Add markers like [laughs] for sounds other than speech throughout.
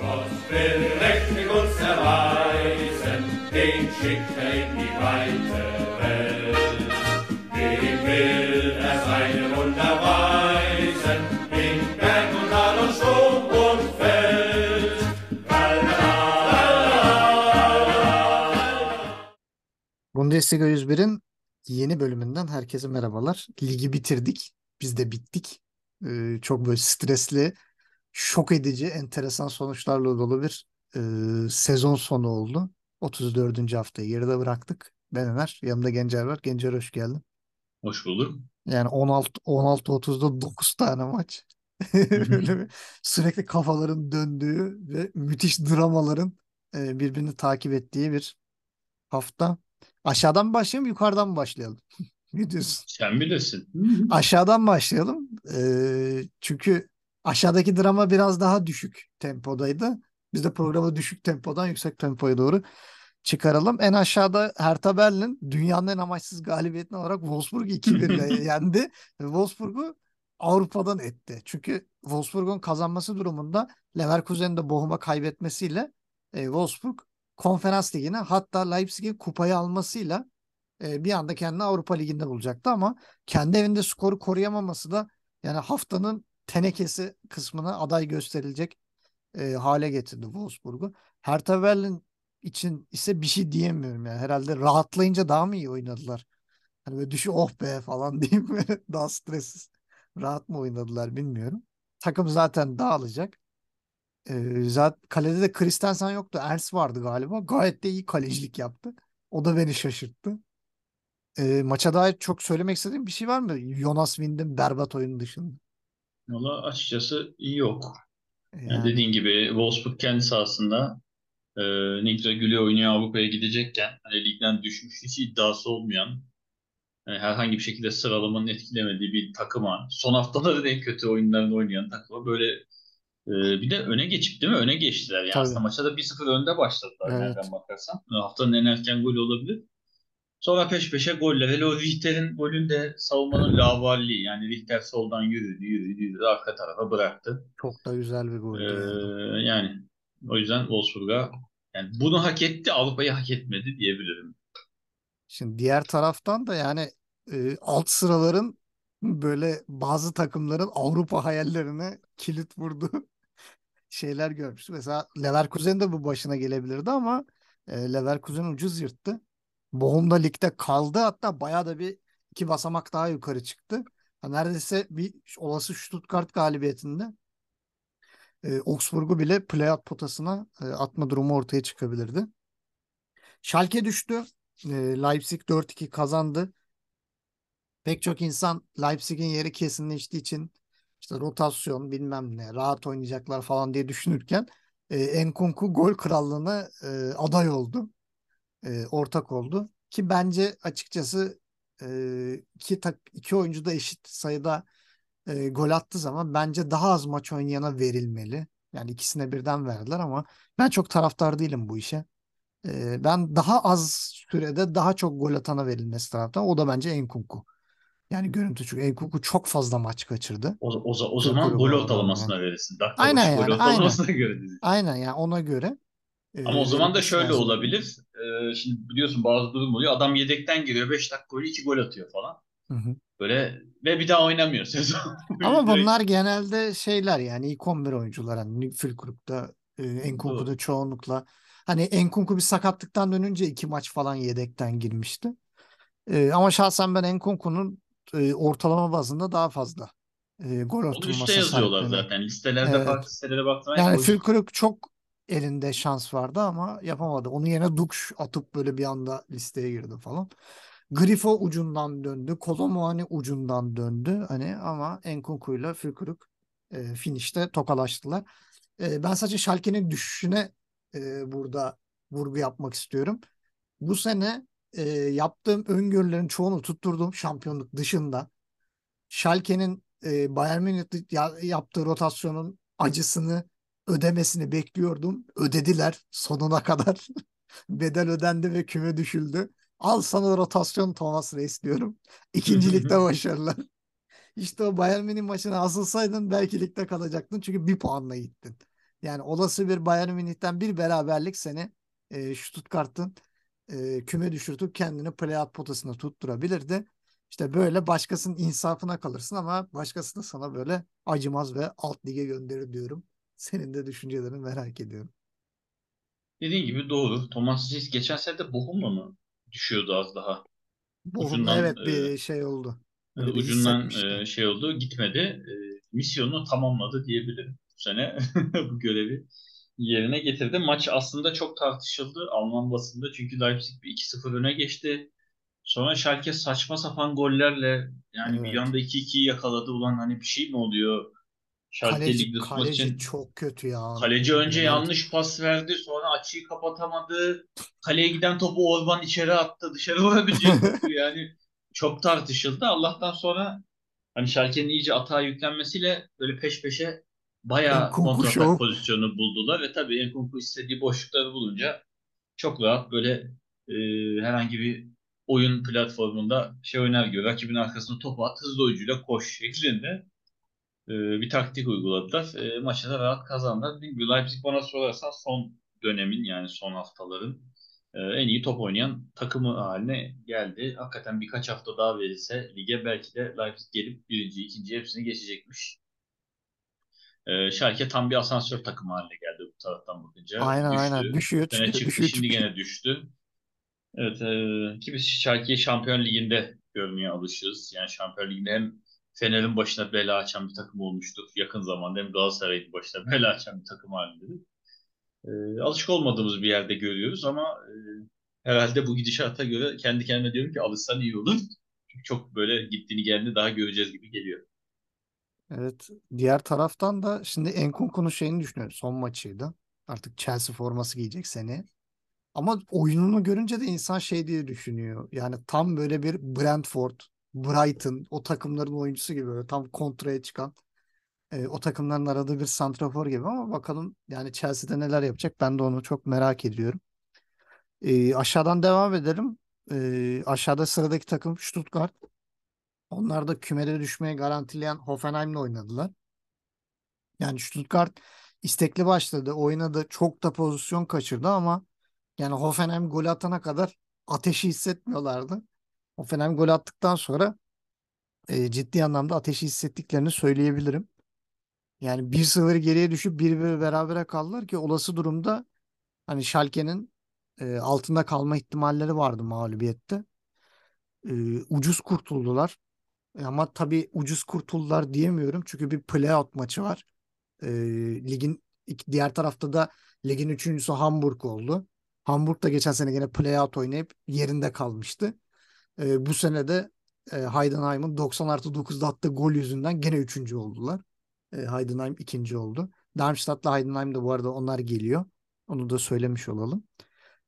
Gott will uns erweisen, den schickt er in die weite Welt. Dem will er seine Wunder weisen, in Berg und Tal und Sturm und Feld. Bundesliga 101'in yeni bölümünden herkese merhabalar. Ligi bitirdik. Biz de bittik. Ee, çok böyle stresli, şok edici, enteresan sonuçlarla dolu bir e, sezon sonu oldu. 34. haftayı geride bıraktık. Ben Ömer, yanımda Gencer var. Gencer hoş geldin. Hoş bulduk. Yani 16 16-30'da 9 tane maç. [laughs] Böyle bir sürekli kafaların döndüğü ve müthiş dramaların e, birbirini takip ettiği bir hafta. Aşağıdan mı başlayalım, yukarıdan mı başlayalım? [laughs] Ne diyorsun? Sen bilirsin. Aşağıdan başlayalım. Ee, çünkü aşağıdaki drama biraz daha düşük tempodaydı. Biz de programı düşük tempodan yüksek tempoya doğru çıkaralım. En aşağıda Hertha Berlin dünyanın en amaçsız galibiyetini olarak Wolfsburg 2-1 ile [laughs] yendi. Ve Wolfsburg'u Avrupa'dan etti. Çünkü Wolfsburg'un kazanması durumunda Leverkusen'in de Bochum'a kaybetmesiyle e, Wolfsburg Konferans Ligi'ne hatta Leipzig'in kupayı almasıyla e, bir anda kendini Avrupa Ligi'nde bulacaktı ama kendi evinde skoru koruyamaması da yani haftanın tenekesi kısmına aday gösterilecek e, hale getirdi Wolfsburg'u. Hertha Berlin için ise bir şey diyemiyorum yani. Herhalde rahatlayınca daha mı iyi oynadılar? Hani böyle düşü oh be falan [laughs] diyeyim böyle daha stressiz. Rahat mı oynadılar bilmiyorum. Takım zaten dağılacak. E, zaten kalede de Christensen yoktu. Ernst vardı galiba. Gayet de iyi kalecilik yaptı. O da beni şaşırttı. E, maça dair çok söylemek istediğim bir şey var mı? Jonas Wind'in berbat oyunu dışında. Valla açıkçası yok. Yani Yani dediğin gibi Wolfsburg kendi sahasında e, güzel güle oynuyor Avrupa'ya gidecekken hani ligden düşmüş hiç iddiası olmayan yani herhangi bir şekilde sıralamanın etkilemediği bir takıma son haftaların en kötü oyunlarını oynayan takıma böyle e, bir de öne geçip değil mi? Öne geçtiler. Yani tabii. aslında maça da 1-0 önde başladılar Evet. nereden bakarsan. E, Haftanın en erken golü olabilir. Sonra peş peşe goller. Hele o Richter'in golünde savunmanın lavalliği. Yani Richter soldan yürüdü, yürüdü, yürüdü. Arka tarafa bıraktı. Çok da güzel bir yani. Ee, yani o yüzden Wolfsburg'a yani bunu hak etti, Avrupa'yı hak etmedi diyebilirim. Şimdi diğer taraftan da yani e, alt sıraların böyle bazı takımların Avrupa hayallerine kilit vurdu [laughs] şeyler görmüştüm. Mesela Leverkusen de bu başına gelebilirdi ama e, Leverkusen ucuz yırttı. Bochum da ligde kaldı hatta bayağı da bir iki basamak daha yukarı çıktı. Neredeyse bir olası Stuttgart galibiyetinde e, Augsburg'u bile playout potasına e, atma durumu ortaya çıkabilirdi. Schalke düştü. E, Leipzig 4-2 kazandı. Pek çok insan Leipzig'in yeri kesinleştiği için işte rotasyon bilmem ne rahat oynayacaklar falan diye düşünürken e, Nkunku gol krallığına e, aday oldu. E, ortak oldu. Ki bence açıkçası e, iki, tak, iki oyuncu da eşit sayıda e, gol attığı zaman bence daha az maç oynayana verilmeli. Yani ikisine birden verdiler ama ben çok taraftar değilim bu işe. E, ben daha az sürede daha çok gol atana verilmesi taraftan. O da bence Nkunku. Yani görüntü çünkü Nkunku çok fazla maç kaçırdı. O, o, o zaman gol ortalamasına verirsin. Dakika Aynen başı gol yani, aynen. göre. Aynen yani ona göre Ama o zaman da şöyle lazım. olabilir. Ee, şimdi biliyorsun bazı durum oluyor. Adam yedekten giriyor 5 dakika golü 2 gol atıyor falan. Hı hı. Böyle ve bir daha oynamıyor [laughs] sezon. Ama bunlar genelde şeyler yani ilk 11 oyuncular hani Fülkrug'da e, Nkunku'da Doğru. çoğunlukla hani Nkunku bir sakatlıktan dönünce iki maç falan yedekten girmişti. E, ama şahsen ben Nkunku'nun e, ortalama bazında daha fazla e, gol Onu atılması üstte yazıyorlar sahiplenir. zaten. Listelerde Evet. farklı sitelere baktım. hep Yani Fülkrug çok elinde şans vardı ama yapamadı. Onun yerine Dukş atıp böyle bir anda listeye girdi falan. Grifo ucundan döndü. Kolomuani ucundan döndü. Hani ama Nkunku'yla Fülkrug e, finişte tokalaştılar. E, ben sadece Schalke'nin düşüşüne e, burada vurgu yapmak istiyorum. Bu sene e, yaptığım öngörülerin çoğunu tutturdum şampiyonluk dışında. Schalke'nin e, Bayern Münih'te ya- yaptığı rotasyonun acısını ödemesini bekliyordum. Ödediler sonuna kadar. [laughs] Bedel ödendi ve küme düşüldü. Al sana rotasyon Thomas Reis diyorum. İkincilikte başarılar. [laughs] İşte o Bayern Münih maçına asılsaydın belki ligde kalacaktın. Çünkü bir puanla gittin. Yani olası bir Bayern Münih'ten bir beraberlik seni e, Stuttgart'ın e, küme düşürtüp kendini playout potasına tutturabilirdi. İşte böyle başkasının insafına kalırsın ama başkası da sana böyle acımaz ve alt lige gönderir diyorum. Senin de düşüncelerini merak ediyorum. Dediğin gibi doğru. Thomas Sis geçen sene de Bochum'la mı düşüyordu az daha? Bochum'da Ucundan evet e, bir şey oldu. Bir ucundan e, şey oldu gitmedi. E, misyonunu tamamladı diyebilirim bu sene [laughs] bu görevi yerine getirdi. Maç aslında çok tartışıldı Alman basında çünkü Leipzig bir 2-0 öne geçti. Sonra Schalke saçma sapan gollerle yani bir Evet. anda 2-2'yi yakaladı. Ulan hani bir şey mi oluyor? Schalke Kaleci ligde kaleci için çok kötü ya. kaleci önce yanlış pas verdi. Sonra açıyı kapatamadı. Kaleye giden topu Orban içeri attı. Dışarı vurabilecek [laughs] yani çok tartışıldı. Allah'tan sonra hani Schalke'nin iyice atağa yüklenmesiyle böyle peş peşe bayağı kontratak pozisyonu buldular ve tabii Nkunku istediği boşlukları bulunca çok rahat böyle e, herhangi bir oyun platformunda şey oynar gibi rakibin arkasına topu at hızlı oyuncuyla koş şeklinde e, bir taktik uyguladılar. E, maçı da rahat kazandılar. Dediğim gibi Leipzig bana sorarsan son dönemin yani son haftaların e, en iyi top oynayan takımı haline geldi. Hakikaten birkaç hafta daha verilse lige belki de Leipzig gelip birinci, ikinci hepsini geçecekmiş. E, Schalke tam bir asansör takımı haline geldi bu taraftan bakınca. Aynen aynen. Düştü. Düşüyor Bu sene çıkıyor, çıktı, düşüyor şimdi çıkıyor. gene düştü. Evet, e, ki biz Schalke'yi Şampiyon Ligi'nde görmeye alışığız. Yani Şampiyon Ligi'nde hem Fener'in başına bela açan bir takım olmuştur yakın zamanda hem Galatasaray'ın başına bela açan bir takım halinde. E, alışık olmadığımız bir yerde görüyoruz ama e, herhalde bu gidişata göre kendi kendime diyorum ki alışsan iyi olur. Çünkü çok böyle gittiğini geldiğini daha göreceğiz gibi geliyor. Evet. Diğer taraftan da şimdi Nkunku'nun şeyini düşünüyorum. Son maçıydı. Artık Chelsea forması giyecek seni. Ama oyununu görünce de insan şey diye düşünüyor. Yani tam böyle bir Brentford, Brighton o takımların oyuncusu gibi böyle tam kontraya çıkan e, o takımların aradığı bir santrafor gibi ama bakalım yani Chelsea'de neler yapacak ben de onu çok merak ediyorum. E, aşağıdan devam edelim. E, aşağıda sıradaki takım Stuttgart. Onlar da kümede düşmeye garantileyen Hoffenheim'le oynadılar. Yani Stuttgart istekli başladı, oynadı, çok da pozisyon kaçırdı ama yani Hoffenheim gol atana kadar ateşi hissetmiyorlardı. Hoffenheim gol attıktan sonra e, ciddi anlamda ateşi hissettiklerini söyleyebilirim. Yani 1-0 geriye düşüp 1-1 berabere kaldılar ki olası durumda hani Schalke'nin e, altında kalma ihtimalleri vardı mağlubiyette. E, ucuz kurtuldular. E, ama tabii ucuz kurtuldular diyemiyorum çünkü bir playout maçı var. E, ligin diğer tarafta da ligin üçüncüsü Hamburg oldu. Hamburg da geçen sene gene playout oynayıp yerinde kalmıştı. E, bu sene de e, Heidenheim'ın 90 artı 9'da attığı gol yüzünden gene üçüncü oldular. E, Heidenheim ikinci oldu. Darmstadt'la Heidenheim de bu arada onlar geliyor. Onu da söylemiş olalım.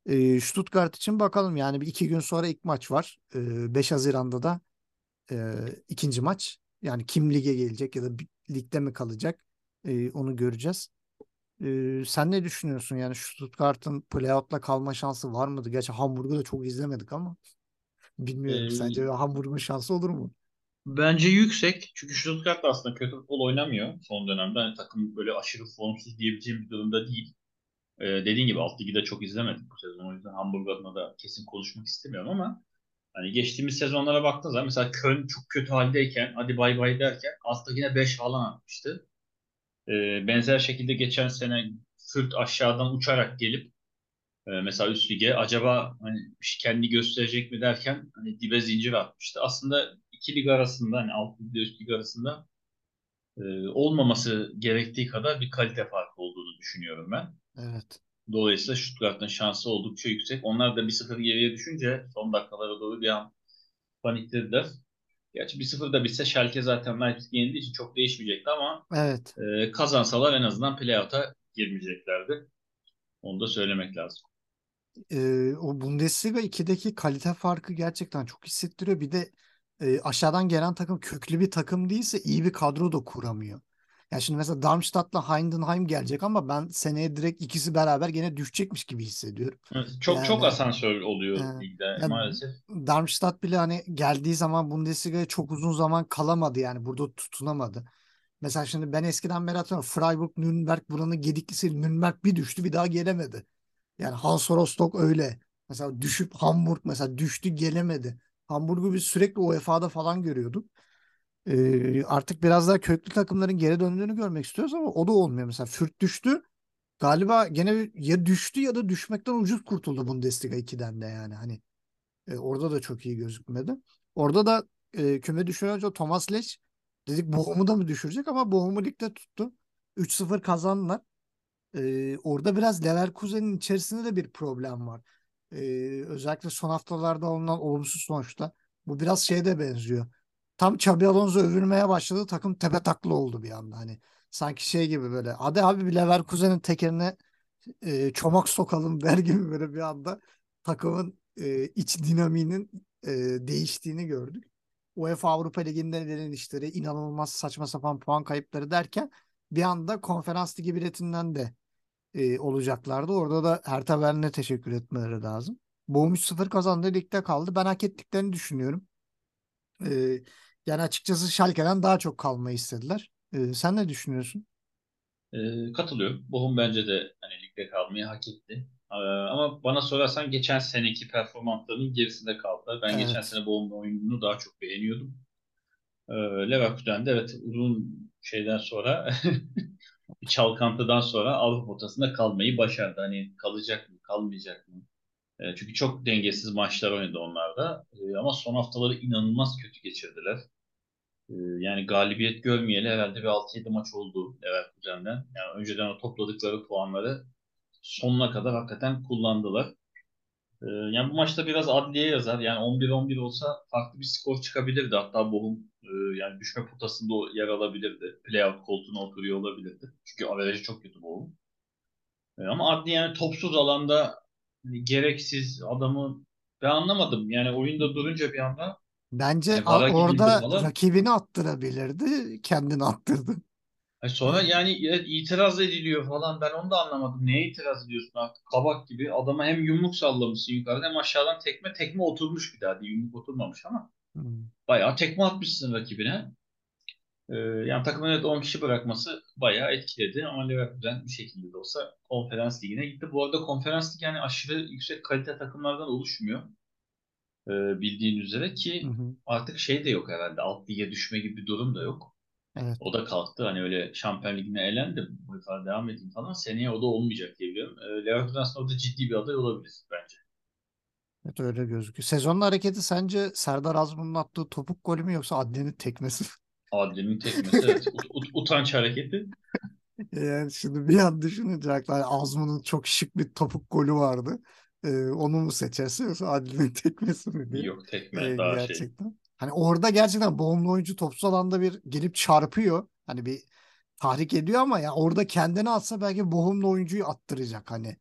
E, Stuttgart için bakalım yani bir iki gün sonra ilk maç var. E, 5 Haziran'da da e, ikinci maç. Yani kim lige gelecek ya da ligde mi kalacak E, onu göreceğiz. E, sen ne düşünüyorsun? Yani Stuttgart'ın playout'la kalma şansı var mıdır? Gerçi Hamburg'u da çok izlemedik ama bilmiyorum. Sence E, Hamburg'un şansı olur mu? Bence yüksek. Çünkü Stuttgart da aslında kötü futbol oynamıyor son dönemde. Hani takım böyle aşırı formsuz diyebileceğim bir durumda değil. Ee, dediğin gibi alt ligi de çok izlemedik bu sezon. O yüzden Hamburg adına da kesin konuşmak istemiyorum ama hani geçtiğimiz sezonlara baktığın zaman mesela Köln çok kötü haldeyken hadi bay bay derken altta yine 5 falan atmıştı. Ee, benzer şekilde geçen sene Fürth aşağıdan uçarak gelip e, mesela üst lige acaba hani şey kendi gösterecek mi derken hani dibe zincir atmıştı. Aslında iki lig arasında hani alt lig üst lig arasında e, olmaması gerektiği kadar bir kalite farkı olduğunu düşünüyorum ben. Evet. Dolayısıyla Stuttgart'ın şansı oldukça yüksek. Onlar da 1-0 geriye düşünce son dakikalara doğru bir an paniklediler. Gerçi 1-0 da bitse Schalke zaten Leipzig yenildiği için çok değişmeyecekti ama Evet. e, kazansalar en azından playout'a girmeyeceklerdi. Onu da söylemek lazım. Ee, o Bundesliga 2'deki kalite farkı gerçekten çok hissettiriyor. Bir de e, aşağıdan gelen takım köklü bir takım değilse iyi bir kadro da kuramıyor. Yani şimdi mesela Darmstadt'la Heidenheim gelecek ama ben seneye direkt ikisi beraber gene düşecekmiş gibi hissediyorum. Evet, Çok çok Yani asansör oluyor e, ligde ya maalesef. Darmstadt bile hani geldiği zaman Bundesliga'ya çok uzun zaman kalamadı yani burada tutunamadı. Mesela şimdi ben eskiden beri hatırlıyorum. Freiburg, Nürnberg buranın gediklisi. Nürnberg bir düştü bir daha gelemedi. Yani Hansa Rostock öyle. Mesela düşüp Hamburg mesela düştü gelemedi. Hamburg'u biz sürekli UEFA'da falan görüyorduk. Ee, artık biraz daha köklü takımların geri döndüğünü görmek istiyoruz ama o da olmuyor. Mesela Fürth düştü. Galiba gene ya düştü ya da düşmekten ucuz kurtuldu Bundesliga 2'den de yani. Hani e, orada da çok iyi gözükmedi. Orada da e, küme düşüren Thomas Lech dedik Bochum'u da mı düşürecek ama Bochum'u ligde tuttu. 3-0 kazandılar. E, orada biraz Leverkusen'in içerisinde de bir problem var. E, özellikle son haftalarda alınan olumsuz sonuçta. Bu biraz şeye de benziyor. Tam Xabi Alonso övülmeye başladı. Takım tepe taklı oldu bir anda. Hani sanki şey gibi böyle. Hadi abi bir Leverkusen'in tekerine e, çomak sokalım [laughs] der gibi böyle bir anda takımın e, iç dinamiğinin e, değiştiğini gördük. UEFA Avrupa Ligi'nde verilen işleri inanılmaz saçma sapan puan kayıpları derken bir anda konferans ligi biletinden de e, olacaklardı. Orada da Hertha Berlin'e teşekkür etmeleri lazım. Boğum 3-0 kazandı ligde kaldı. Ben hak ettiklerini düşünüyorum. E, yani açıkçası Schalke'den daha çok kalmayı istediler. E, sen ne düşünüyorsun? E, katılıyorum. Bochum bence de hani ligde kalmayı hak etti. E, ama bana sorarsan geçen seneki performanslarının gerisinde kaldılar. Ben Evet. geçen sene Bochum'un oyununu daha çok beğeniyordum. E, Leverkusen de evet uzun şeyden sonra [laughs] çalkantıdan sonra Avrupa potasında kalmayı başardı. Hani kalacak mı, kalmayacak mı? E, çünkü çok dengesiz maçlar oynadı onlar da. E, ama son haftaları inanılmaz kötü geçirdiler. E, yani galibiyet görmeyeli herhalde bir 6-7 maç oldu Leverkusen'den. Yani önceden o topladıkları puanları sonuna kadar hakikaten kullandılar. E, yani bu maçta biraz adliye yazar. Yani 11-11 olsa farklı bir skor çıkabilirdi. Hatta Bochum e, yani düşme potasında yer alabilirdi. Playout koltuğuna oturuyor olabilirdi. Çünkü averajı çok kötü Bochum. E, ama adli yani topsuz alanda hani gereksiz adamı ben anlamadım. Yani oyunda durunca bir anda Bence e, orada rakibini attırabilirdi. Kendini attırdı. Sonra yani itiraz ediliyor falan. Ben onu da anlamadım. Neye itiraz ediyorsun artık? Kabak gibi. Adama hem yumruk sallamışsın yukarıdan hem aşağıdan tekme. Tekme oturmuş bir daha. değil, Yumruk oturmamış ama. Hmm. Bayağı tekme atmışsın rakibine. E, yani takımın evet 10 kişi bırakması bayağı etkiledi. Ama Leverkusen bir şekilde de olsa konferans ligine gitti. Bu arada konferans ligi yani aşırı yüksek kalite takımlardan oluşmuyor. E, bildiğin üzere ki artık şey de yok herhalde. Alt lige düşme gibi bir durum da yok. Evet. O da kalktı. Hani öyle Şampiyon Ligi'ne elendi. Bu sefer devam edeyim falan. Seneye o da olmayacak diye biliyorum. E, Leverkusen aslında orada ciddi bir aday olabilir bence. Evet öyle gözüküyor. Sezonun hareketi sence Serdar Azmun'un attığı topuk golü mü yoksa Adli'nin tekmesi mi? [laughs] Adem'in tekmesi evet. Ut- ut- utanç hareketi. [laughs] Yani şimdi bir an düşününce hani Azmun'un çok şık bir topuk golü vardı. Ee, onu mu seçersin yoksa Adli'nin tekmesi mi diye. Yok tekme Ee, daha şey. Hani orada gerçekten boğumlu oyuncu topsuz alanda bir gelip çarpıyor. Hani bir tahrik ediyor ama ya orada kendini atsa belki boğumlu oyuncuyu attıracak hani.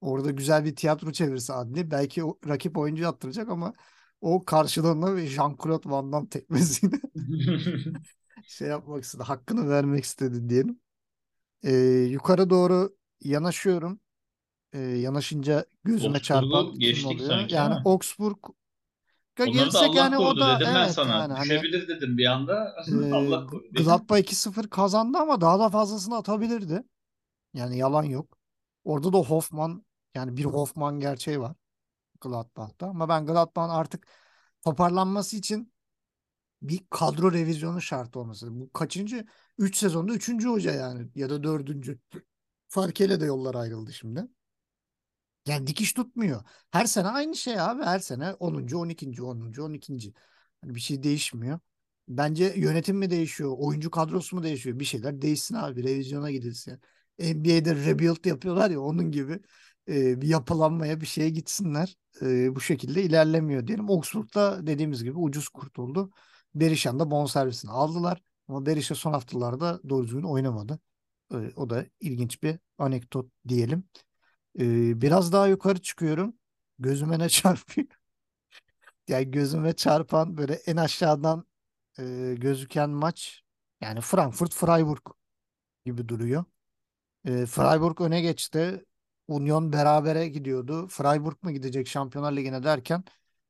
Orada güzel bir tiyatro çevirisi Adli. Belki o, rakip oyuncuyu attıracak ama o karşılığında bir Jean-Claude Van Damme tekmesiyle [laughs] şey yapmak istedi. Hakkını vermek istedi diyelim. Ee, yukarı doğru yanaşıyorum. Ee, yanaşınca gözüme çarpan kim geçtik oluyor? sanki Yani ama. Augsburg'a Onları da Allah yani o da dedim ben evet sana. yani hani Düşebilir dedim bir anda. e, [laughs] Allah korudu dedim. Gladbach 2-0 kazandı ama daha da fazlasını atabilirdi. Yani yalan yok. Orada da Hoffman yani bir Hoffman gerçeği var Gladbach'ta ama ben Gladbach'ın artık toparlanması için bir kadro revizyonu şart olması. Bu kaçıncı? 3 sezonda 3. hoca yani ya da 4. Farkeyle de yollar ayrıldı şimdi. Yani dikiş tutmuyor. Her sene aynı şey abi. Her sene 10. 12. 10. 12. Hani bir şey değişmiyor. Bence yönetim mi değişiyor? Oyuncu kadrosu mu değişiyor? Bir şeyler değişsin abi. Revizyona gidilsin. NBA'de rebuild yapıyorlar ya onun gibi e, bir yapılanmaya bir şeye gitsinler. E, bu şekilde ilerlemiyor diyelim. Oxford'da dediğimiz gibi ucuz kurtuldu. Berisha'nın da bonservisini aldılar. Ama Berisha son haftalarda doğru düzgün oynamadı. E, o da ilginç bir anekdot diyelim. Ee, biraz daha yukarı çıkıyorum. Gözüme ne [laughs] çarpıyor? Yani gözüme çarpan böyle en aşağıdan e, gözüken maç yani Frankfurt Freiburg gibi duruyor. E, Freiburg öne geçti. Union berabere gidiyordu. Freiburg mu gidecek Şampiyonlar Ligi'ne derken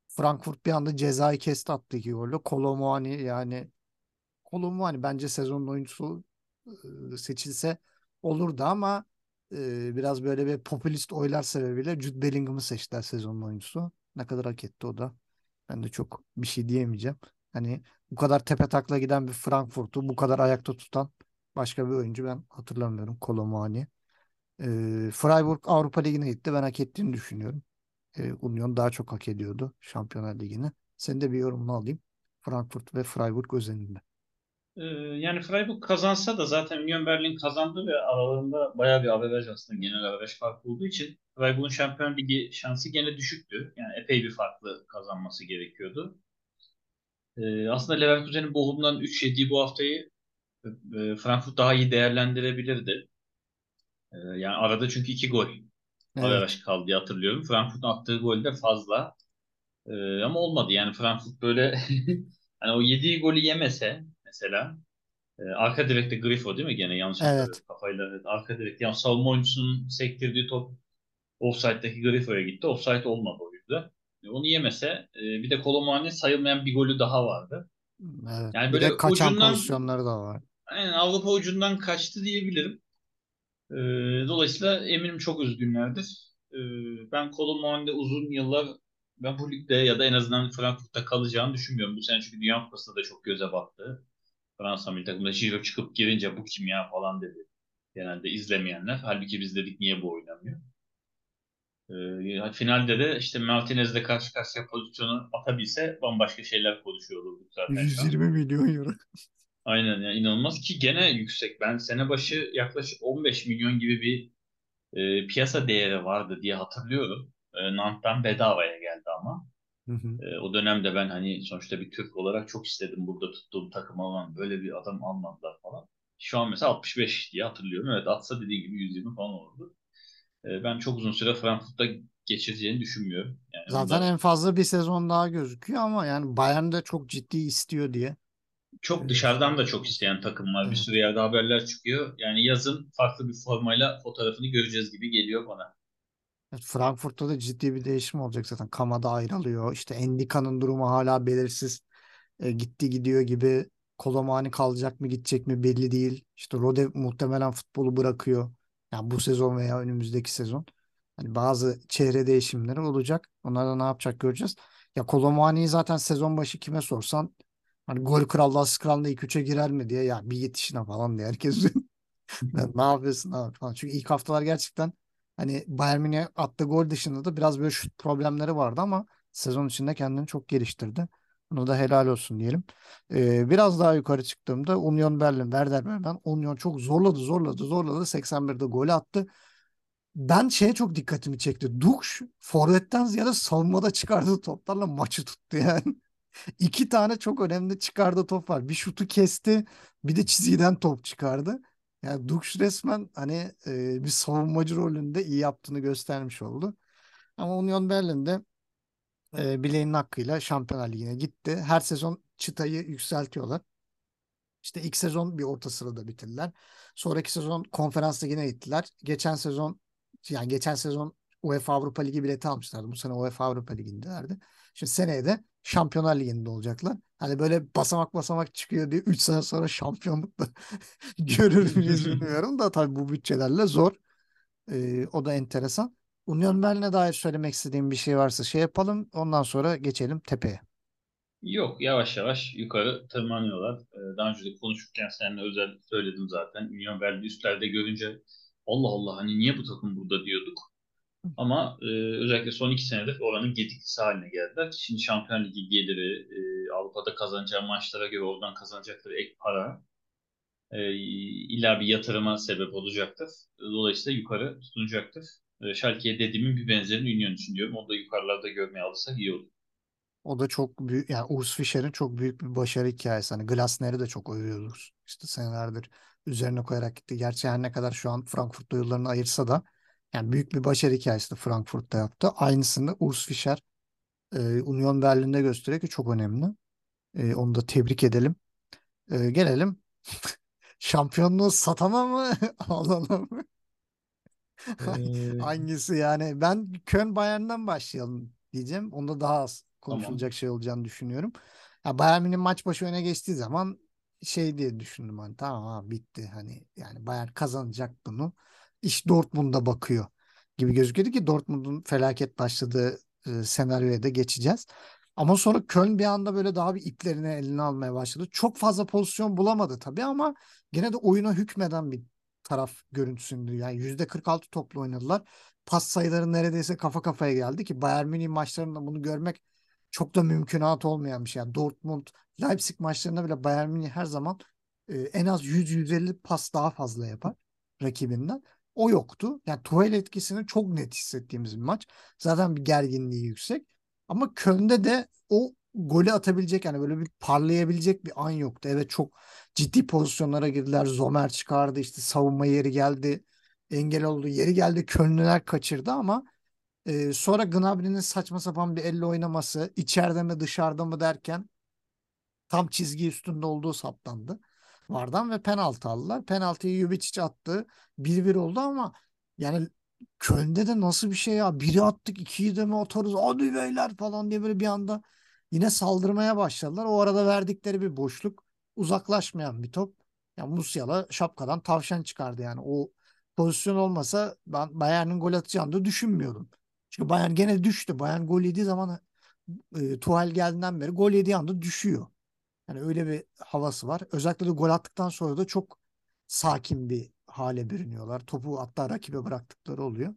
Frankfurt bir anda cezayı kesti attı iki golle. Kolo Muani yani Kolo Muani bence sezonun oyuncusu e, seçilse olurdu ama biraz böyle bir popülist oylar sebebiyle Jude Bellingham'ı seçtiler sezonun oyuncusu. Ne kadar hak etti o da. Ben de çok bir şey diyemeyeceğim. Hani bu kadar tepe takla giden bir Frankfurt'u bu kadar ayakta tutan başka bir oyuncu ben hatırlamıyorum. Kolomani. E, Freiburg Avrupa Ligi'ne gitti. Ben hak ettiğini düşünüyorum. E, Union daha çok hak ediyordu Şampiyonlar Ligi'ni. Senin de bir yorumunu alayım. Frankfurt ve Freiburg özelinde. Ee, yani Freiburg kazansa da zaten Union Berlin kazandı ve aralarında bayağı bir averaj aslında genel averaj farkı olduğu için Freiburg'un Şampiyon Ligi şansı gene düşüktü. Yani epey bir farklı kazanması gerekiyordu. Ee, aslında Leverkusen'in Bochum'dan 3 yediği bu haftayı e, Frankfurt daha iyi değerlendirebilirdi. Ee, yani arada çünkü 2 gol Evet. averaj kaldı diye hatırlıyorum. Frankfurt'un attığı gol de fazla. Ee, ama olmadı yani Frankfurt böyle [laughs] hani o yediği golü yemese mesela e, arka direkte Grifo değil mi gene yanlış Evet. kafayla evet, arka direkte yani savunma oyuncusunun sektirdiği top offside'daki Grifo'ya gitti. Offside olmadı o yüzden. E, onu yemese e, bir de Kolomani sayılmayan bir golü daha vardı. Evet. Yani Bir böyle de kaçan ucundan pozisyonları da var. aynen Avrupa ucundan kaçtı diyebilirim. E, dolayısıyla eminim çok üzgünlerdir. E, ben Kolomani'de uzun yıllar ben bu ligde ya da en azından Frankfurt'ta kalacağını düşünmüyorum. Bu sene çünkü Dünya Kupası'nda da çok göze battı. Fransa milli takımında Giro çıkıp girince bu kim ya falan dedi. Genelde izlemeyenler. Halbuki biz dedik niye bu oynamıyor. Ee, finalde de işte Martinez'le karşı karşıya pozisyonu atabilse bambaşka şeyler konuşuyor olurduk zaten şu an. 120 milyon euro. [laughs] Aynen yani inanılmaz ki gene yüksek. Ben sene başı yaklaşık 15 milyon gibi bir e, piyasa değeri vardı diye hatırlıyorum. E, Nant'tan bedavaya geldi ama. Hı hı. E, o dönemde ben hani sonuçta bir Türk olarak çok istedim burada tuttuğum takım alan böyle bir adam almadılar falan. Şu an mesela 65 diye hatırlıyorum. Evet atsa dediği gibi 120 falan olurdu. E, ben çok uzun süre Frankfurt'ta geçireceğini düşünmüyorum. Yani Zaten onda en fazla bir sezon daha gözüküyor ama yani Bayern de çok ciddi istiyor diye. çok dışarıdan da çok isteyen takım var. Bir Evet. sürü yerde haberler çıkıyor. Yani yazın farklı bir formayla fotoğrafını göreceğiz gibi geliyor bana. Frankfurt'ta da ciddi bir değişim olacak zaten. Kamada ayrılıyor. İşte Endika'nın durumu hala belirsiz. E, gitti gidiyor gibi. Kolomani kalacak mı gidecek mi belli değil. İşte Rode muhtemelen futbolu bırakıyor. Yani bu sezon veya önümüzdeki sezon. Hani bazı çehre değişimleri olacak. Onlarla ne yapacak göreceğiz. Ya Kolomani'yi zaten sezon başı kime sorsan hani gol krallığı asist krallığında ilk üçe girer mi diye ya bir git işine falan diye herkes [laughs] ne yapıyorsun abi falan. Çünkü ilk haftalar gerçekten hani Bayern Münih'e attığı gol dışında da biraz böyle şut problemleri vardı ama sezon içinde kendini çok geliştirdi. Ona da helal olsun diyelim. Ee, biraz daha yukarı çıktığımda Union Berlin, Werder Bremen, Union çok zorladı, zorladı, zorladı. 81'de gol attı. Ben şeye çok dikkatimi çekti. Dux forvetten ziyade savunmada çıkardığı toplarla maçı tuttu yani. [laughs] İki tane çok önemli çıkardığı top var. Bir şutu kesti, bir de çizgiden top çıkardı. Yani Dux resmen hani e, bir savunmacı rolünde iyi yaptığını göstermiş oldu. Ama Union Berlin'de e, bileğinin hakkıyla Şampiyonlar Ligi'ne gitti. Her sezon çıtayı yükseltiyorlar. İşte ilk sezon bir orta sırada bitirdiler. Sonraki sezon konferans ligine gittiler. Geçen sezon yani geçen sezon UEFA Avrupa Ligi bileti almışlardı. Bu sene UEFA Avrupa Ligi'ndelerdi. Şimdi seneye de Şampiyonlar Ligi'nde olacaklar. Hani böyle basamak basamak çıkıyor diye 3 sene sonra şampiyonlukla [laughs] görür [laughs] müyüz bilmiyorum da tabii bu bütçelerle zor. Ee, o da enteresan. Union Berlin'e dair söylemek istediğim bir şey varsa şey yapalım. Ondan sonra geçelim tepeye. Yok yavaş yavaş yukarı tırmanıyorlar. Ee, Daha önce de konuşurken seninle özel söyledim zaten. Union Berlin üstlerde görünce Allah Allah hani niye bu takım burada diyorduk. Ama e, özellikle son iki senedir oranın gediklisi haline geldiler. Şimdi Şampiyon Ligi geliri, e, Avrupa'da kazanacağı maçlara göre oradan kazanacakları ek para e, illa bir yatırıma sebep olacaktır. Dolayısıyla yukarı tutunacaktır. E, Schalke'ye dediğimin bir benzerini Union için diyorum. Onu da yukarılarda görmeye alırsak iyi olur. O da çok büyük yani Urs Fischer'in çok büyük bir başarı hikayesi. Hani Glasner'i de çok övüyoruz. İşte senelerdir üzerine koyarak gitti. Gerçi her ne kadar şu an Frankfurt'ta yollarını ayırsa da yani büyük bir başarı hikayesi de Frankfurt'ta yaptı. Aynısını Urs Fischer e, Union Berlin'de gösteriyor ki çok önemli. E, onu da tebrik edelim. E, gelelim [laughs] şampiyonluğu satana mı [laughs] alana mı? [laughs] Ee, Hangisi yani? Ben Köln Bayern'den başlayalım diyeceğim. Onda daha az konuşulacak şey olacağını düşünüyorum. Ya Bayern Münih maç başı öne geçtiği zaman şey diye düşündüm hani tamam ha bitti hani yani Bayern kazanacak bunu. İş Dortmund'a bakıyor gibi gözüküyordu ki Dortmund'un felaket başladığı e, senaryoya da geçeceğiz. Ama sonra Köln bir anda böyle daha bir iplerini eline almaya başladı. Çok fazla pozisyon bulamadı tabii ama gene de oyuna hükmeden bir taraf görüntüsündü. Yani %46 toplu oynadılar. Pas sayıları neredeyse kafa kafaya geldi ki Bayern Münih maçlarında bunu görmek çok da mümkünat olmayan bir şey. Yani Dortmund, Leipzig maçlarında bile Bayern Münih her zaman e, en az 100-150 pas daha fazla yapar rakibinden. O yoktu. Yani Tuchel etkisini çok net hissettiğimiz bir maç. Zaten bir gerginliği yüksek. Ama Köln'de de o golü atabilecek yani böyle bir parlayabilecek bir an yoktu. Evet çok ciddi pozisyonlara girdiler. Zomer çıkardı işte savunma yeri geldi. Engel oldu. Yeri geldi Köln'ler kaçırdı ama e, sonra Gnabry'nin saçma sapan bir elle oynaması içeride mi dışarıda mı derken tam çizgi üstünde olduğu saptandı. Vardan ve penaltı aldılar. Penaltıyı Jubicic attı. 1-1 oldu ama yani Köln'de de nasıl bir şey ya? Biri attık, ikiyi de mi atarız? Hadi beyler falan diye böyle bir anda yine saldırmaya başladılar. O arada verdikleri bir boşluk uzaklaşmayan bir top. Yani Musiala şapkadan tavşan çıkardı yani. O pozisyon olmasa ben Bayern'in gol atacağını da düşünmüyordum. Çünkü Bayern gene düştü. Bayern gol yediği zaman e, Tuchel geldiğinden beri gol yediği anda düşüyor. Yani öyle bir havası var. Özellikle de gol attıktan sonra da çok sakin bir hale bürünüyorlar. Topu hatta rakibe bıraktıkları oluyor.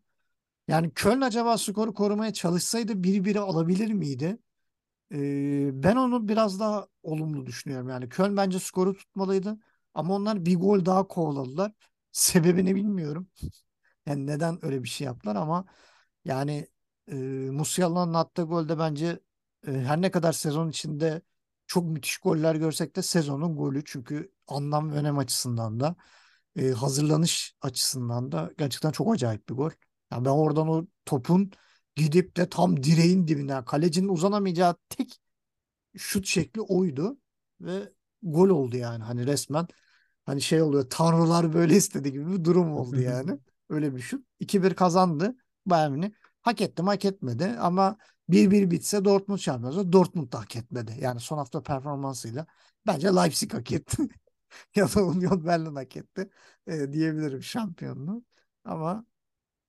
Yani Köln acaba skoru korumaya çalışsaydı 1-1'i alabilir miydi? Ee, ben onu biraz daha olumlu düşünüyorum. Yani Köln bence skoru tutmalıydı. Ama onlar bir gol daha kovaladılar. [laughs] Sebebini bilmiyorum. [laughs] Yani neden öyle bir şey yaptılar ama yani e, Musiala'nın attığı golde bence e, her ne kadar sezon içinde çok müthiş goller görsek de sezonun golü. Çünkü anlam ve önem açısından da e, hazırlanış açısından da gerçekten çok acayip bir gol. Yani ben oradan o topun gidip de tam direğin dibine kalecinin uzanamayacağı tek şut şekli oydu ve gol oldu yani hani resmen hani şey oluyor tanrılar böyle istedi gibi bir durum oldu yani. Öyle bir şut. 2-1 kazandı Bayern Münih. Hak etti hak etmedi ama 1-1 bitse Dortmund şampiyon Dortmund da hak etmedi. Yani son hafta performansıyla bence Leipzig hak etti. [laughs] ya da Union Berlin hak etti e, diyebilirim şampiyonluğu. Ama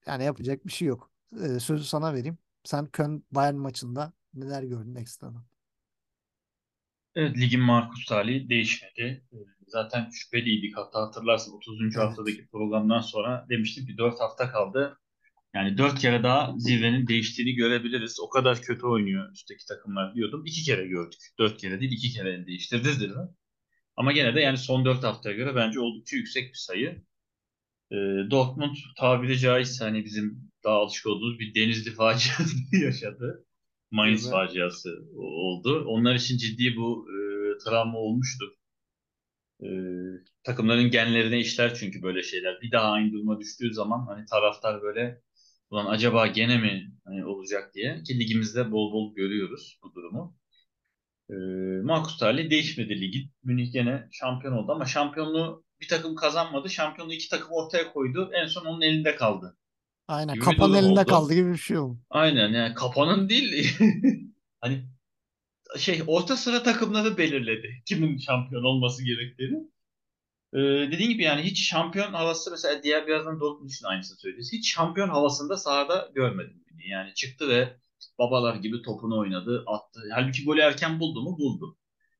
yani yapacak bir şey yok. E, sözü sana vereyim. Sen Köln Bayern maçında neler gördün ekstradan? Evet, ligin Markus talihi değişmedi. Ee, zaten şüpheliydik. Hatta hatırlarsın 30. Evet. haftadaki programdan sonra demiştim ki 4 hafta kaldı. Yani 4 kere daha zirvenin değiştiğini görebiliriz. O kadar kötü oynuyor üstteki takımlar diyordum. 2 kere gördük. 4 kere değil 2 kere değiştirdi zirve. Ama gene de yani son 4 haftaya göre bence oldukça yüksek bir sayı. Ee, Dortmund tabiri caizse hani bizim daha alışık olduğumuz bir Denizli faciası [laughs] yaşadı. Mainz Evet. faciası oldu. Onlar için ciddi bu e, travma olmuştu. E, takımların genlerine işler çünkü böyle şeyler. Bir daha aynı duruma düştüğü zaman hani taraftar böyle ulan acaba gene mi hani olacak diye ki ligimizde bol bol görüyoruz bu durumu. E, Markus Tali değişmedi ligin. Münih gene şampiyon oldu ama şampiyonluğu bir takım kazanmadı. Şampiyonluğu iki takım ortaya koydu. En son onun elinde kaldı. Aynen Gibi kapanın elinde oldu. kaldı gibi bir şey oldu. Aynen yani kapanın değil [laughs] hani şey orta sıra takımları belirledi kimin şampiyon olması gerektiğini. Ee, dediğim gibi yani hiç şampiyon havası mesela diğer birazdan Dortmund için aynısını söylüyoruz. Hiç şampiyon havasında sahada görmedim. Yani çıktı ve babalar gibi topunu oynadı, attı. Halbuki golü erken buldu mu? Buldu.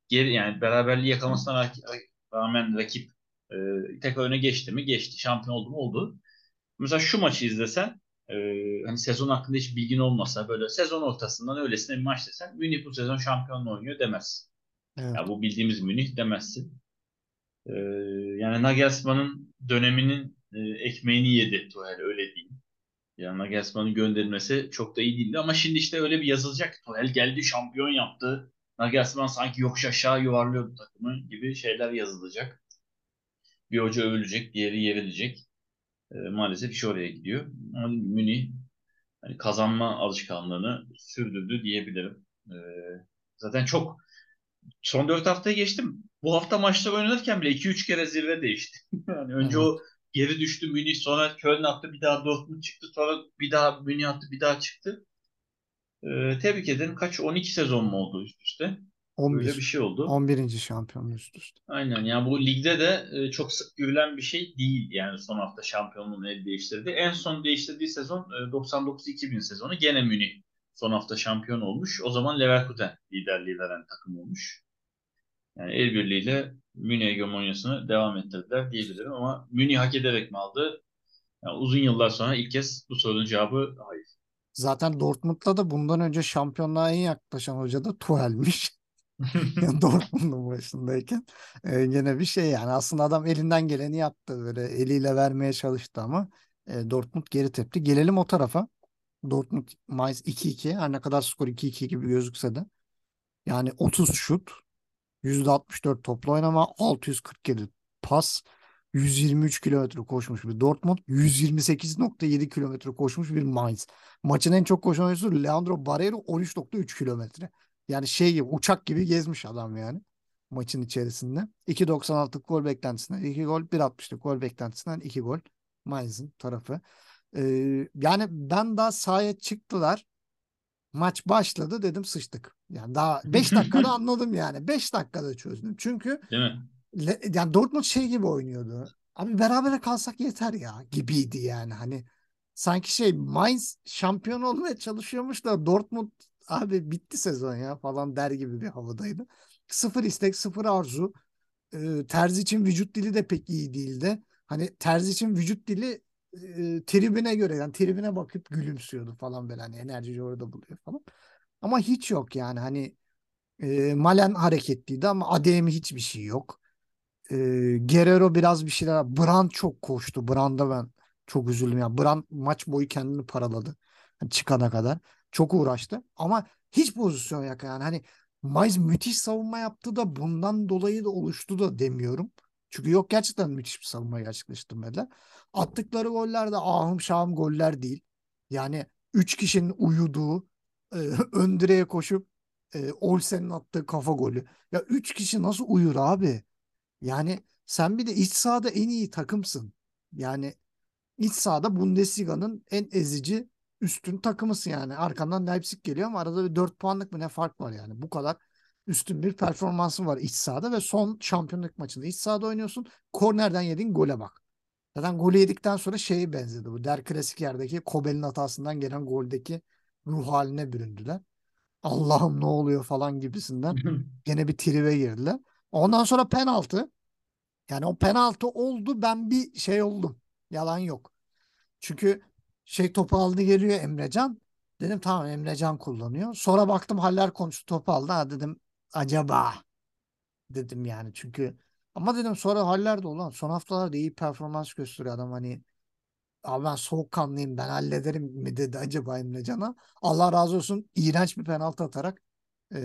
Geri yani beraberliği yakalamasına ra- rağmen rakip e, tek öne geçti mi? Geçti. Şampiyon oldu mu? Oldu. Mesela şu maçı izlesen e, hani sezon hakkında hiç bilgin olmasa böyle sezon ortasından öylesine bir maç desen Münih bu sezon şampiyonla oynuyor demezsin. Evet. Ya bu bildiğimiz Münih demezsin. E, yani Nagelsmann'ın döneminin e, ekmeğini yedi Tuchel öyle diyeyim. Yani Nagelsmann'ın gönderilmesi çok da iyi değildi ama şimdi işte öyle bir yazılacak. Tuchel geldi şampiyon yaptı. Nagelsmann sanki yokuş aşağı yuvarlıyordu takımı gibi şeyler yazılacak. Bir hoca övülecek, diğeri yerilecek. E, maalesef iş oraya gidiyor. Ama Münih hani kazanma alışkanlığını sürdürdü diyebilirim. E, zaten çok son 4 haftaya geçtim. Bu hafta maçlar oynanırken bile 2-3 kere zirve değişti. [laughs] yani önce Evet. o geri düştü Münih, sonra Köln attı, bir daha Dortmund çıktı, sonra bir daha Münih attı, bir daha çıktı. E, tebrik ederim. Kaç? 12 sezon mu oldu üst üste? Böyle 11. bir şey oldu. 11. şampiyonluğu üst üste. Aynen yani bu ligde de e, çok sık görülen bir şey değil yani son hafta şampiyonluğun el değiştirdi. En son değiştirdiği sezon e, 99-2000 sezonu gene Münih son hafta şampiyon olmuş. O zaman Leverkusen liderliği veren takım olmuş. Yani el birliğiyle Münih hegemonyasını devam ettirdiler diyebilirim ama Münih hak ederek mi aldı? Yani uzun yıllar sonra ilk kez bu sorunun cevabı hayır. Zaten Dortmund'la da bundan önce şampiyonluğa en yaklaşan hoca da Tuchel'miş. Yani [laughs] [laughs] Dortmund'un başındayken e, gene bir şey yani aslında adam elinden geleni yaptı böyle eliyle vermeye çalıştı ama e, Dortmund geri tepti. Gelelim o tarafa. Dortmund Mainz 2-2 her ne kadar skor 2-2 gibi gözükse de yani 30 şut %64 toplu oynama 647 pas 123 kilometre koşmuş bir Dortmund 128.7 kilometre koşmuş bir Mainz. Maçın en çok koşan oyuncusu Leandro Barreiro 13.3 kilometre. Yani şey gibi uçak gibi gezmiş adam yani maçın içerisinde. 2.96'lık gol beklentisinden 2 gol 1.60'lık gol beklentisinden 2 gol Mainz'ın tarafı. Ee, yani ben daha sahaya çıktılar. Maç başladı dedim sıçtık. Yani daha 5 dakikada anladım yani. 5 dakikada çözdüm. Çünkü Değil mi? le- yani Dortmund şey gibi oynuyordu. Abi berabere kalsak yeter ya gibiydi yani. Hani sanki şey Mainz şampiyon olmaya çalışıyormuş da Dortmund abi bitti sezon ya falan der gibi bir havadaydı. Sıfır istek, sıfır arzu. Ee, Terzi için vücut dili de pek iyi değildi. Hani Terzi için vücut dili e, tribüne göre yani tribüne bakıp gülümsüyordu falan böyle hani enerjiyi orada buluyor falan. Ama hiç yok yani hani e, Malen hareketliydi ama Ademi hiçbir şey yok. E, Guerrero biraz bir şeyler. Brand çok koştu. Brand'a ben çok üzüldüm. Yani Brand maç boyu kendini paraladı. Yani çıkana kadar. Çok uğraştı. Ama hiç pozisyon yok yani. Hani Mainz müthiş savunma yaptı da bundan dolayı da oluştu da demiyorum. Çünkü yok gerçekten müthiş bir savunma gerçekleştirmediler. Attıkları goller de ahım şahım goller değil. Yani 3 kişinin uyuduğu e, [laughs] ön direğe koşup e, Olsen'in attığı kafa golü. Ya 3 kişi nasıl uyur abi? Yani sen bir de iç sahada en iyi takımsın. Yani iç sahada Bundesliga'nın en ezici üstün takımısın yani. Arkandan Leipzig geliyor ama arada bir 4 puanlık mı ne fark var yani. Bu kadar üstün bir performansın var iç sahada ve son şampiyonluk maçında iç sahada oynuyorsun. Kornerden yediğin gole bak. Zaten golü yedikten sonra şeye benzedi bu. Der klasik yerdeki Kobel'in hatasından gelen goldeki ruh haline büründüler. Allah'ım ne oluyor falan gibisinden. Gene bir tribe girdiler. Ondan sonra penaltı. Yani o penaltı oldu ben bir şey oldum. Yalan yok. Çünkü şey topu aldı geliyor Emrecan. Dedim tamam Emrecan kullanıyor. Sonra baktım Haller konuştu topu aldı. Ha dedim acaba dedim yani çünkü ama dedim sonra Haller de ulan son haftalarda iyi performans gösteriyor adam hani abi ben soğukkanlıyım ben hallederim mi dedi acaba Emrecan'a. Allah razı olsun iğrenç bir penaltı atarak e,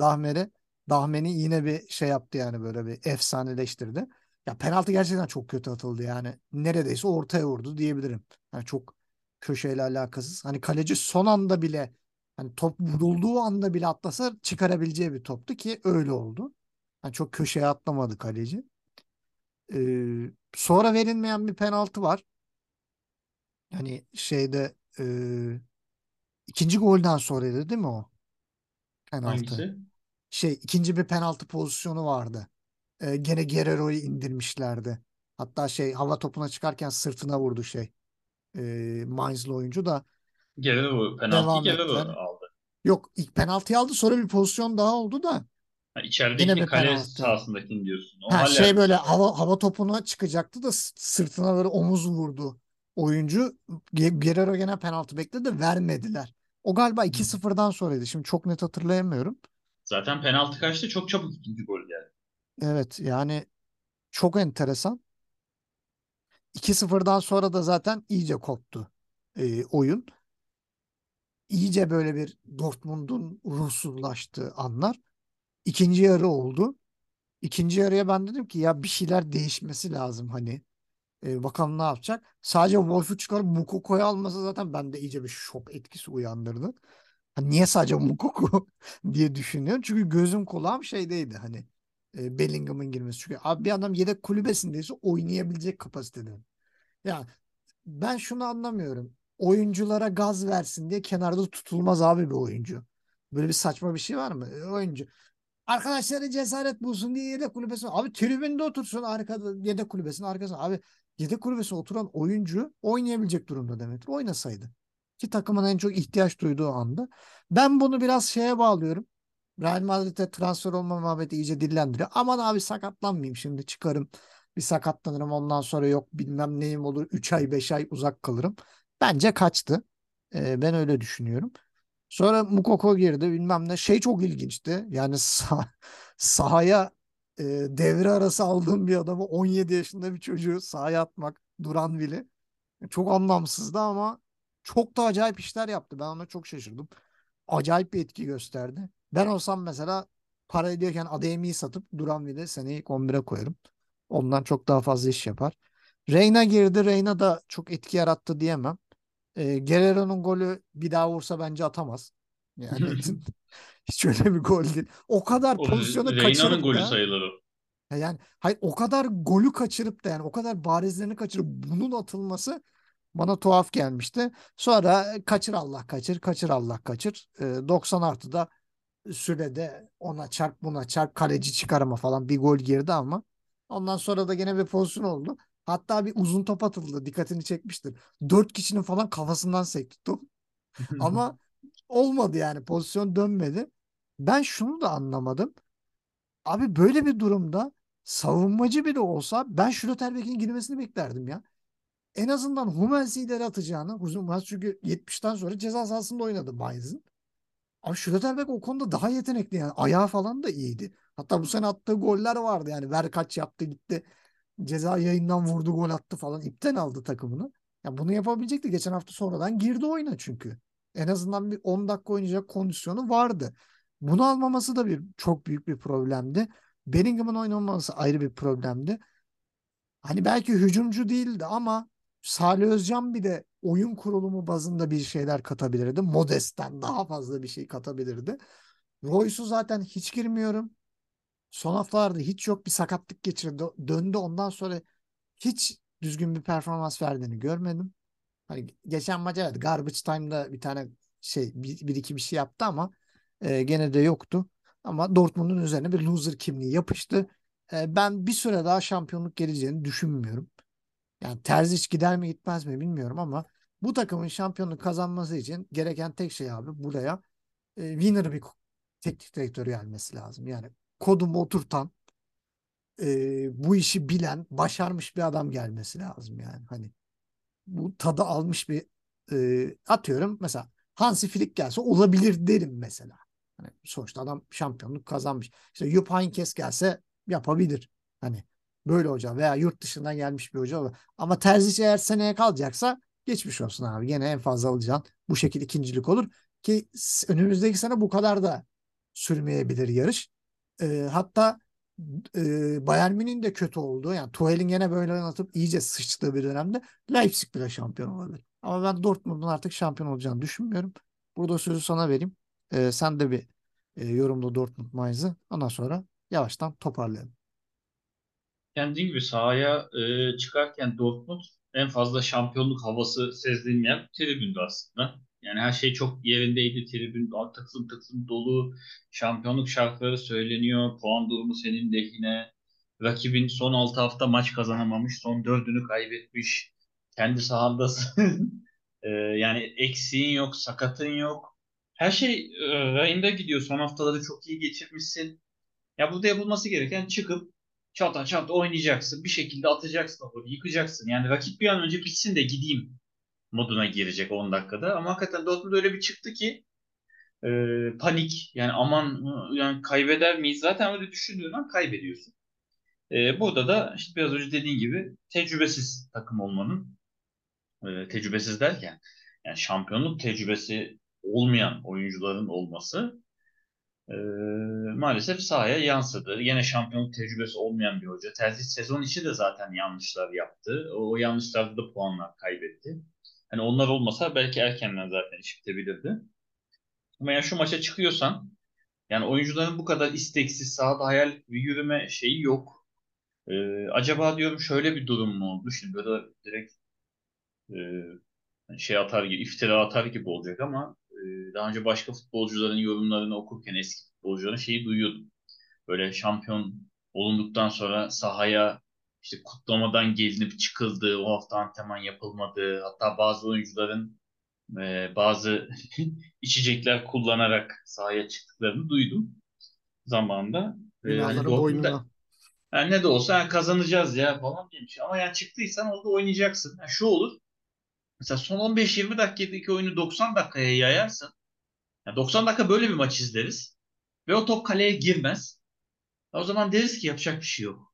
Dahmer'e Dahmen'i yine bir şey yaptı yani böyle bir efsaneleştirdi. Ya penaltı gerçekten çok kötü atıldı yani. Neredeyse ortaya vurdu diyebilirim. Yani çok köşeyle alakasız. Hani kaleci son anda bile hani top vurulduğu anda bile atlasa çıkarabileceği bir toptu ki öyle oldu. Yani çok köşeye atlamadı kaleci. Ee, sonra verilmeyen bir penaltı var. Hani şeyde e, ikinci golden sonraydı değil mi o penaltı? Hangisi? Şey ikinci bir penaltı pozisyonu vardı. Ee, gene Guerrero'yu indirmişlerdi. Hatta şey hava topuna çıkarken sırtına vurdu şey. E, Mainz'lı oyuncu da Guerrero penaltıyı devam Guerrero aldı. Yok ilk penaltıyı aldı sonra bir pozisyon daha oldu da Ha, yine içerideki bir kale penaltı. sahasındakini diyorsun. O Ha şey Haller böyle hava hava topuna çıkacaktı da sırtına böyle omuz vurdu oyuncu. Guerrero gene penaltı bekledi vermediler. O galiba Hı. 2-0'dan sonraydı. Şimdi çok net hatırlayamıyorum. zaten penaltı kaçtı çok çabuk ikinci gol geldi. Evet yani çok enteresan. 2-0'dan sonra da zaten iyice koptu e, oyun. İyice böyle bir Dortmund'un ruhsuzlaştığı anlar. İkinci yarı oldu. İkinci yarıya ben dedim ki ya bir şeyler değişmesi lazım hani. E, bakalım ne yapacak. Sadece Wolf'u çıkarıp Moukokou'yu alması zaten bende iyice bir şok etkisi uyandırdı. Hani niye sadece Moukoko [laughs] diye düşünüyorum. Çünkü gözüm kulağım şeydeydi hani e, Bellingham'ın girmesi. Çünkü abi bir adam yedek kulübesindeyse oynayabilecek kapasitede. Ya ben şunu anlamıyorum. Oyunculara gaz versin diye kenarda tutulmaz abi bir oyuncu. Böyle bir saçma bir şey var mı? E, Oyuncu Arkadaşları cesaret bulsun diye yedek kulübesine. Abi tribünde otursun arkada yedek kulübesinin arkasına. Abi yedek kulübesine oturan oyuncu oynayabilecek durumda demektir. Oynasaydı. Ki takımın en çok ihtiyaç duyduğu anda. Ben bunu biraz şeye bağlıyorum. Real Madrid'e transfer olma muhabbeti iyice dillendiriyor. Aman abi sakatlanmayayım şimdi çıkarım. Bir sakatlanırım ondan sonra yok bilmem neyim olur. 3 ay 5 ay uzak kalırım. Bence kaçtı. Ee, ben öyle düşünüyorum. Sonra Mukoko girdi bilmem ne. Şey çok ilginçti. Yani [laughs] sah sahaya e, devre arası aldığım bir adamı 17 yaşında bir çocuğu sahaya atmak. Duran bile. Çok anlamsızdı ama çok da acayip işler yaptı. Ben ona çok şaşırdım. Acayip bir etki gösterdi. Ben olsam mesela para ediyorken Adeyemi'yi satıp Duran bile seneyi 11'e koyarım. Ondan çok daha fazla iş yapar. Reyna girdi. Reyna da çok etki yarattı diyemem. E, Guerrero'nun golü bir daha vursa bence atamaz. Yani [laughs] hiç öyle bir gol değil. O kadar O pozisyonu Reyna'nın kaçırıp golü da sayılır o. yani hayır o kadar golü kaçırıp da yani o kadar barizlerini kaçırıp bunun atılması bana tuhaf gelmişti. Sonra kaçır Allah kaçır, kaçır Allah kaçır. E, 90 artıda sürede ona çarp buna çarp kaleci çıkarma falan bir gol girdi ama ondan sonra da gene bir pozisyon oldu. Hatta bir uzun top atıldı. Dikkatini çekmiştir. Dört kişinin falan kafasından sekti top. [laughs] Ama olmadı yani. Pozisyon dönmedi. Ben şunu da anlamadım. Abi böyle bir durumda savunmacı bile olsa ben Schlotterbeck'in girmesini beklerdim ya. En azından Hummels'i ileri atacağını. Hummels çünkü 70'ten sonra ceza sahasında oynadı Bayern'in. Abi Schlotterbeck o konuda daha yetenekli yani. Ayağı falan da iyiydi. Hatta bu sene attığı goller vardı yani. Ver kaç yaptı gitti. Ceza yayından vurdu gol attı falan. İpten aldı takımını. Ya bunu yapabilecekti. Geçen hafta sonradan girdi oyuna çünkü. En azından bir 10 dakika oynayacak kondisyonu vardı. Bunu almaması da bir çok büyük bir problemdi. Bellingham'ın oynamaması ayrı bir problemdi. Hani belki hücumcu değildi ama Salih Özcan bir de oyun kurulumu bazında bir şeyler katabilirdi. Modest'ten daha fazla bir şey katabilirdi. Royce'u zaten hiç girmiyorum. Son haftalarda hiç yok bir sakatlık geçirdi. Döndü ondan sonra hiç düzgün bir performans verdiğini görmedim. Hani geçen maç evet garbage time'da bir tane şey bir, bir iki bir şey yaptı ama e, gene de yoktu. Ama Dortmund'un üzerine bir loser kimliği yapıştı. E, ben bir süre daha şampiyonluk geleceğini düşünmüyorum. Yani Terzic gider mi gitmez mi bilmiyorum ama bu takımın şampiyonluk kazanması için gereken tek şey abi buraya e, winner bir teknik direktörü gelmesi lazım. Yani kodumu oturtan e, bu işi bilen, başarmış bir adam gelmesi lazım yani. Hani bu tadı almış bir e, atıyorum mesela Hansi Flick gelse olabilir derim mesela. Hani sonuçta adam şampiyonluk kazanmış. İşte Jupp Heynckes gelse yapabilir. Hani böyle hoca veya yurt dışından gelmiş bir hoca olur. Ama Terzic eğer seneye kalacaksa geçmiş olsun abi. Gene en fazla alacağın bu şekilde ikincilik olur. Ki önümüzdeki sene bu kadar da sürmeyebilir yarış. E, hatta e, Bayern Münih'in de kötü olduğu yani Tuchel'in gene böyle oynatıp iyice sıçtığı bir dönemde Leipzig bile şampiyon olabilir. Ama ben Dortmund'un artık şampiyon olacağını düşünmüyorum. Burada sözü sana vereyim. E, sen de bir e, yorumla Dortmund Mainz'ı. Ondan sonra yavaştan toparlayalım. Kendin gibi sahaya e, çıkarken Dortmund en fazla şampiyonluk havası sezdiğim yer tribündü aslında. Yani her şey çok yerindeydi. Tribün tıksım tıksım dolu. Şampiyonluk şarkıları söyleniyor. Puan durumu senin lehine. Rakibin son 6 hafta maç kazanamamış. Son 4'ünü kaybetmiş. Kendi sahadasın. [laughs] e, yani eksiğin yok, sakatın yok. Her şey e, rayında gidiyor. Son haftaları çok iyi geçirmişsin. Ya burada yapılması gereken çıkıp çata çat oynayacaksın. Bir şekilde atacaksın yıkacaksın. Yani rakip bir an önce bitsin de gideyim moduna girecek 10 dakikada. Ama hakikaten Dortmund öyle bir çıktı ki e, panik. Yani aman yani kaybeder miyiz? Zaten öyle düşündüğün an kaybediyorsun. E, burada da işte biraz önce dediğin gibi tecrübesiz takım olmanın e, tecrübesiz derken yani şampiyonluk tecrübesi olmayan oyuncuların olması e, maalesef sahaya yansıdı. Yine şampiyonluk tecrübesi olmayan bir hoca. Terzic sezon içi de zaten yanlışlar yaptı. O, o yanlışlarda da puanlar kaybetti. Hani onlar olmasa belki erkenden zaten iş bitebilirdi. Ama yani şu maça çıkıyorsan yani oyuncuların bu kadar isteksiz sahada hayal bir yürüme şeyi yok. Ee, acaba diyorum şöyle bir durum mu oldu? Şimdi böyle direkt e, şey atar gibi, iftira atar gibi olacak ama e, daha önce başka futbolcuların yorumlarını okurken eski futbolcuların şeyi duyuyordum. Böyle şampiyon olunduktan sonra sahaya işte kutlamadan gelinip çıkıldı, o hafta antrenman yapılmadı. Hatta bazı oyuncuların e, bazı [laughs] içecekler kullanarak sahaya çıktıklarını duydum zamanında. E, hani Dortmund'da boynuna. yani ne de olsa yani kazanacağız ya falan demiş. Ama yani çıktıysan orada oynayacaksın. Yani şu olur. Mesela son 15-20 dakikadaki oyunu 90 dakikaya yayarsın. Yani 90 dakika böyle bir maç izleriz. Ve o top kaleye girmez. O zaman deriz ki yapacak bir şey yok.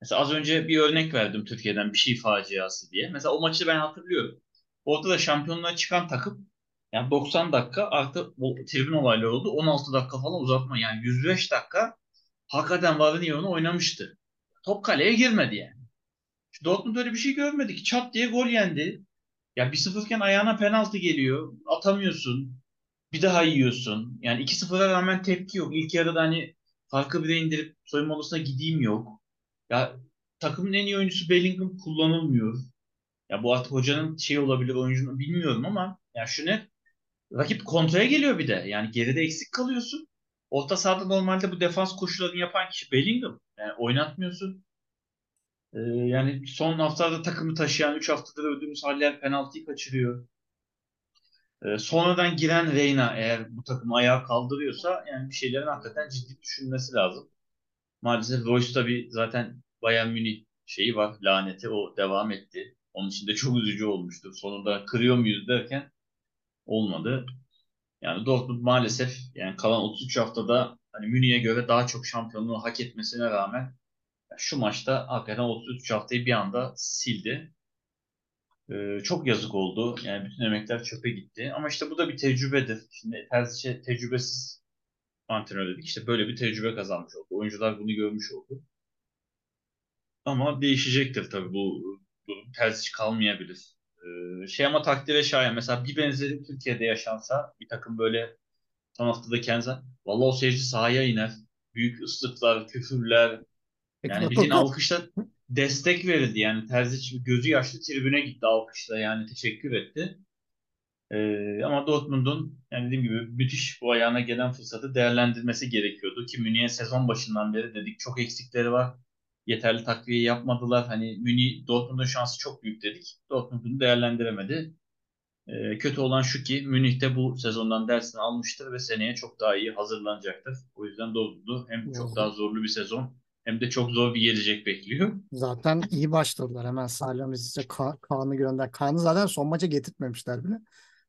Mesela az önce bir örnek verdim Türkiye'den bir şey faciası diye. Mesela o maçı ben hatırlıyorum. Orada da şampiyonluğa çıkan takım yani 90 dakika artı o tribün olayları oldu. 16 dakika falan uzatma. Yani 105 dakika hakikaten varın yoğunu oynamıştı. Top kaleye girmedi yani. Şu Dortmund öyle bir şey görmedi ki. Çat diye gol yendi. Ya 1-0 iken ayağına penaltı geliyor. Atamıyorsun. Bir daha yiyorsun. Yani 2-0'a rağmen tepki yok. İlk yarıda hani farkı bire indirip soyunma odasına gideyim yok. Ya takımın en iyi oyuncusu Bellingham kullanılmıyor. Ya bu artık hocanın şey olabilir oyuncunun bilmiyorum ama ya şu net rakip kontraya geliyor bir de. Yani geride eksik kalıyorsun. Orta sahada normalde bu defans koşullarını yapan kişi Bellingham. Yani oynatmıyorsun. Ee, yani son haftalarda takımı taşıyan 3 haftadır övdüğümüz Haller penaltıyı kaçırıyor. Ee, sonradan giren Reyna eğer bu takımı ayağa kaldırıyorsa yani bir şeylerin hakikaten ciddi düşünmesi lazım. Maalesef Royce tabii zaten Bayern Münih şeyi var, laneti o devam etti. Onun için de çok üzücü olmuştu. Sonunda kırıyor muyuz derken olmadı. Yani Dortmund maalesef yani kalan 33 haftada hani Münih'e göre daha çok şampiyonluğu hak etmesine rağmen şu maçta hakikaten 33 haftayı bir anda sildi. Ee, çok yazık oldu. Yani bütün emekler çöpe gitti. Ama işte bu da bir tecrübedir. Şimdi Terzic tecrübesiz antrenör dedik. İşte böyle bir tecrübe kazanmış oldu. Oyuncular bunu görmüş oldu. Ama değişecektir tabii bu durum. Terzic kalmayabilir. Ee, şey ama takdire şayan. Mesela bir benzeri Türkiye'de yaşansa bir takım böyle son haftada Kenza. Vallahi o seyirci sahaya iner. Büyük ıslıklar, küfürler. Yani bildiğin alkışla destek verildi. Yani Terzic gözü yaşlı tribüne gitti alkışla. Yani teşekkür etti. Ee, ama Dortmund'un yani dediğim gibi müthiş bu ayağına gelen fırsatı değerlendirmesi gerekiyordu ki Münih'e sezon başından beri dedik çok eksikleri var. Yeterli takviye yapmadılar. Hani Münih Dortmund'un şansı çok büyük dedik. Dortmund'un değerlendiremedi. Ee, kötü olan şu ki Münih de bu sezondan dersini almıştır ve seneye çok daha iyi hazırlanacaktır. O yüzden Dortmund'u hem çok daha zorlu bir sezon hem de çok zor bir gelecek bekliyor. Zaten iyi başladılar. Hemen Salihamidzic Ka Kaan'ı gönder. Kaan'ı zaten son maça getirtmemişler bile.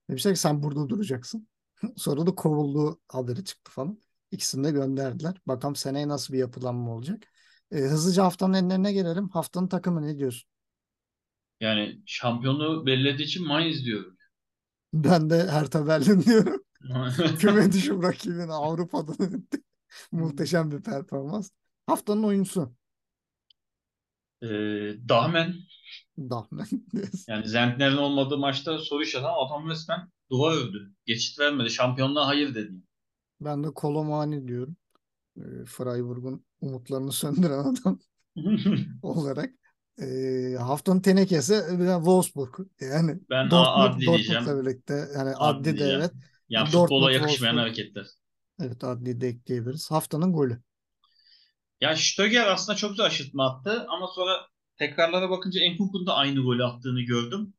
Demişler ki sen burada duracaksın. [laughs] Sonra da kovulduğu haberi çıktı falan. İkisini de gönderdiler. Bakalım seneye nasıl bir yapılanma olacak. E, hızlıca haftanın enlerine gelelim. Haftanın takımı ne diyorsun? Yani şampiyonluğu bellediği için Mainz diyorum. Ben de Hertha Berlin diyorum. [laughs] Küme düşüm rakibini Avrupa'da muhteşem bir performans. Haftanın oyuncusu. Ee, Dahmen. Dahmen. Yani Zentner'in olmadığı maçta soru ama adam resmen duvar ördü. Geçit vermedi. Şampiyonluğa hayır dedi. Ben de Kolomani diyorum. E, Freiburg'un umutlarını söndüren adam [laughs] olarak. E, haftanın tenekesi Wolfsburg. Yani ben Dortmund, adli diyeceğim. Dortmund'la birlikte. Yani Adli adli, de diyeceğim. evet. Yani Dortmund, futbola yakışmayan Wolfsburg. hareketler. Evet adli de ekleyebiliriz. Haftanın golü. Ya Stöger aslında çok güzel aşırtma attı ama sonra tekrarlara bakınca Enkuku'nun da aynı golü attığını gördüm.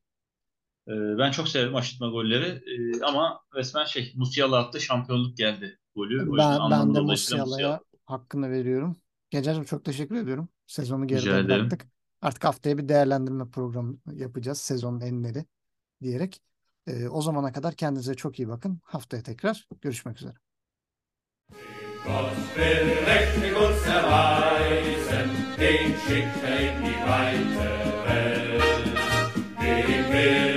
Ee, ben çok severim aşırtma golleri Ee, ama resmen şey Musiala attı şampiyonluk geldi golü. Ben, ben de Musiala'ya Musiala. hakkını veriyorum. Gencer'cim çok teşekkür ediyorum. Sezonu geride bıraktık. Artık haftaya bir değerlendirme programı yapacağız. Sezonun enleri diyerek. Ee, o zamana kadar kendinize çok iyi bakın. Haftaya tekrar görüşmek üzere. Gott will recht mit uns erweisen, den schickt er in die weite Welt. Dem will